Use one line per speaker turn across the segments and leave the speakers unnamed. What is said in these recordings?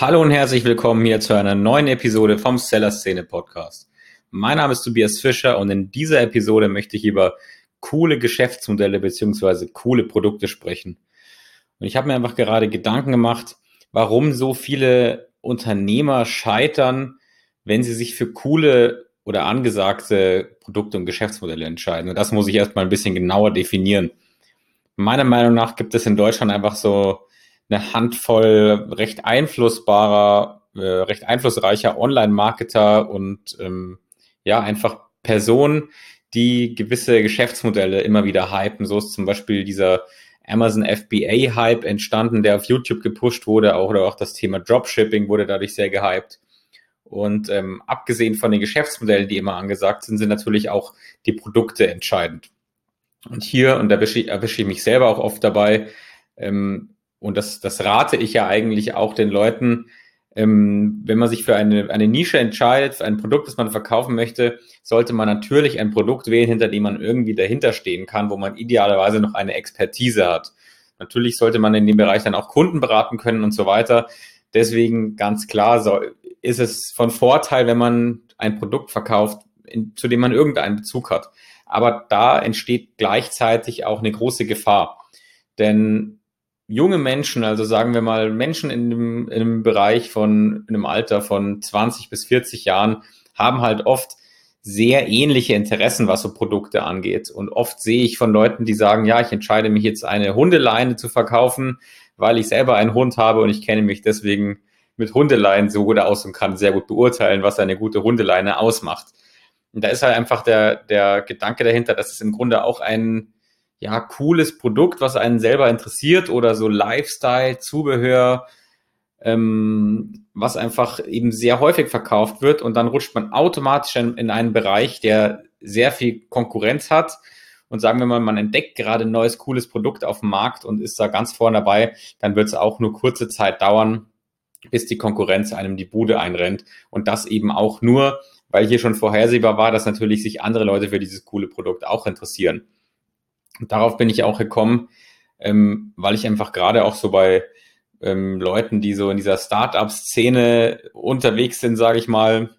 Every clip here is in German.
Hallo und herzlich willkommen hier zu einer neuen Episode vom Seller Szene Podcast. Mein Name ist Tobias Fischer und in dieser Episode möchte ich über coole Geschäftsmodelle beziehungsweise coole Produkte sprechen. Und ich habe mir einfach gerade Gedanken gemacht, warum so viele Unternehmer scheitern, wenn sie sich für coole oder angesagte Produkte und Geschäftsmodelle entscheiden. Und das muss ich erstmal ein bisschen genauer definieren. Meiner Meinung nach gibt es in Deutschland einfach so eine Handvoll recht einflussbarer, äh, recht einflussreicher Online-Marketer und ähm, ja, einfach Personen, die gewisse Geschäftsmodelle immer wieder hypen. So ist zum Beispiel dieser Amazon FBA-Hype entstanden, der auf YouTube gepusht wurde, auch, oder auch das Thema Dropshipping wurde dadurch sehr gehypt. Und ähm, abgesehen von den Geschäftsmodellen, die immer angesagt sind, sind natürlich auch die Produkte entscheidend. Und hier, und da erwische ich, mich selber auch oft dabei, ähm, und das, das rate ich ja eigentlich auch den Leuten, ähm, wenn man sich für eine, eine Nische entscheidet, für ein Produkt, das man verkaufen möchte, sollte man natürlich ein Produkt wählen, hinter dem man irgendwie dahinter stehen kann, wo man idealerweise noch eine Expertise hat. Natürlich sollte man in dem Bereich dann auch Kunden beraten können und so weiter. Deswegen ganz klar so, ist es von Vorteil, wenn man ein Produkt verkauft, in, zu dem man irgendeinen Bezug hat. Aber da entsteht gleichzeitig auch eine große Gefahr. Denn junge Menschen, also sagen wir mal Menschen in einem, in einem Bereich von in einem Alter von 20 bis 40 Jahren, haben halt oft sehr ähnliche Interessen, was so Produkte angeht. Und oft sehe ich von Leuten, die sagen, ja, ich entscheide mich jetzt eine Hundeleine zu verkaufen, weil ich selber einen Hund habe und ich kenne mich deswegen mit Hundeleien so gut aus und kann sehr gut beurteilen, was eine gute Hundeleine ausmacht. Und da ist halt einfach der, der Gedanke dahinter, dass es im Grunde auch ein, ja, cooles Produkt, was einen selber interessiert oder so Lifestyle, Zubehör, ähm, was einfach eben sehr häufig verkauft wird und dann rutscht man automatisch in, in einen Bereich, der sehr viel Konkurrenz hat und sagen wir mal, man entdeckt gerade ein neues, cooles Produkt auf dem Markt und ist da ganz vorne dabei, dann wird es auch nur kurze Zeit dauern, bis die Konkurrenz einem die Bude einrennt und das eben auch nur, weil hier schon vorhersehbar war, dass natürlich sich andere Leute für dieses coole Produkt auch interessieren. Darauf bin ich auch gekommen, ähm, weil ich einfach gerade auch so bei ähm, Leuten, die so in dieser Startup-Szene unterwegs sind, sage ich mal,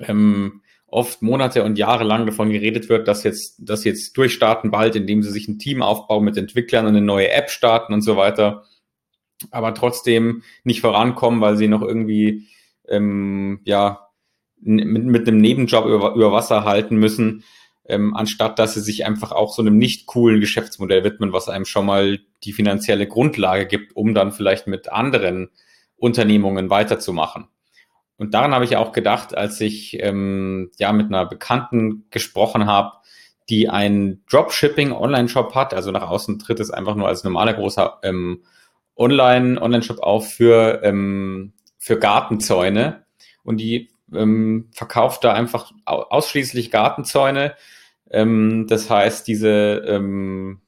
ähm, oft Monate und Jahre lang davon geredet wird, dass jetzt, dass jetzt durchstarten bald, indem sie sich ein Team aufbauen mit Entwicklern und eine neue App starten und so weiter, aber trotzdem nicht vorankommen, weil sie noch irgendwie ähm, ja mit, mit einem Nebenjob über, über Wasser halten müssen ähm, anstatt dass sie sich einfach auch so einem nicht coolen Geschäftsmodell widmen, was einem schon mal die finanzielle Grundlage gibt, um dann vielleicht mit anderen Unternehmungen weiterzumachen. Und daran habe ich auch gedacht, als ich ähm, ja mit einer Bekannten gesprochen habe, die einen Dropshipping-Online-Shop hat, also nach außen tritt es einfach nur als normaler großer ähm, Online, Online-Shop auf für, ähm, für Gartenzäune. Und die ähm, verkauft da einfach ausschließlich Gartenzäune ähm, das heißt, diese, ähm,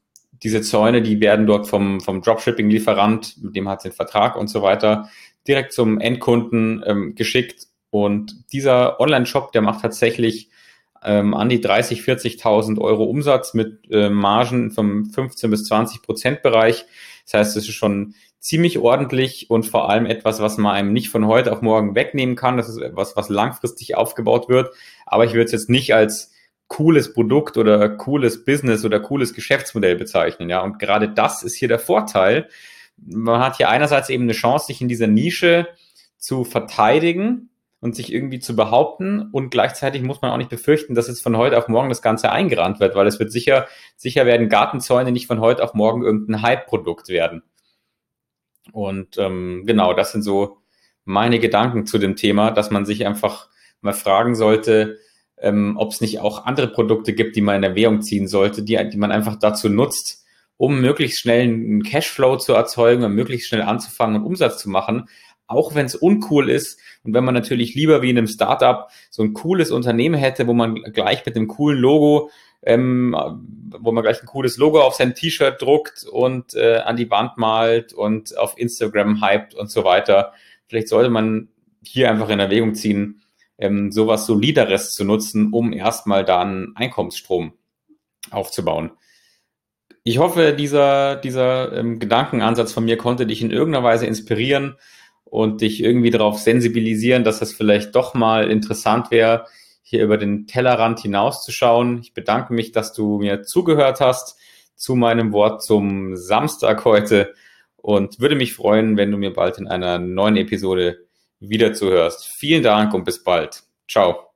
diese Zäune, die werden dort vom, vom Dropshipping-Lieferant, mit dem hat den Vertrag und so weiter, direkt zum Endkunden ähm, geschickt. Und dieser Online-Shop, der macht tatsächlich ähm, an die 30, 40.000 Euro Umsatz mit äh, Margen vom 15 bis 20 Prozent Bereich. Das heißt, es ist schon ziemlich ordentlich und vor allem etwas, was man einem nicht von heute auf morgen wegnehmen kann. Das ist etwas, was langfristig aufgebaut wird. Aber ich würde es jetzt nicht als cooles Produkt oder cooles Business oder cooles Geschäftsmodell bezeichnen. Ja, und gerade das ist hier der Vorteil. Man hat hier einerseits eben eine Chance, sich in dieser Nische zu verteidigen und sich irgendwie zu behaupten und gleichzeitig muss man auch nicht befürchten, dass jetzt von heute auf morgen das Ganze eingerannt wird, weil es wird sicher, sicher werden Gartenzäune nicht von heute auf morgen irgendein Hype-Produkt werden. Und ähm, genau, das sind so meine Gedanken zu dem Thema, dass man sich einfach mal fragen sollte, ähm, ob es nicht auch andere Produkte gibt, die man in Erwägung ziehen sollte, die, die man einfach dazu nutzt, um möglichst schnell einen Cashflow zu erzeugen und möglichst schnell anzufangen und Umsatz zu machen, auch wenn es uncool ist und wenn man natürlich lieber wie in einem Startup so ein cooles Unternehmen hätte, wo man gleich mit einem coolen Logo, ähm, wo man gleich ein cooles Logo auf sein T-Shirt druckt und äh, an die Wand malt und auf Instagram hypt und so weiter. Vielleicht sollte man hier einfach in Erwägung ziehen, ähm, sowas Solideres zu nutzen, um erstmal da einen Einkommensstrom aufzubauen. Ich hoffe, dieser, dieser ähm, Gedankenansatz von mir konnte dich in irgendeiner Weise inspirieren und dich irgendwie darauf sensibilisieren, dass es vielleicht doch mal interessant wäre, hier über den Tellerrand hinauszuschauen. Ich bedanke mich, dass du mir zugehört hast zu meinem Wort zum Samstag heute und würde mich freuen, wenn du mir bald in einer neuen Episode wieder zuhörst. Vielen Dank und bis bald. Ciao.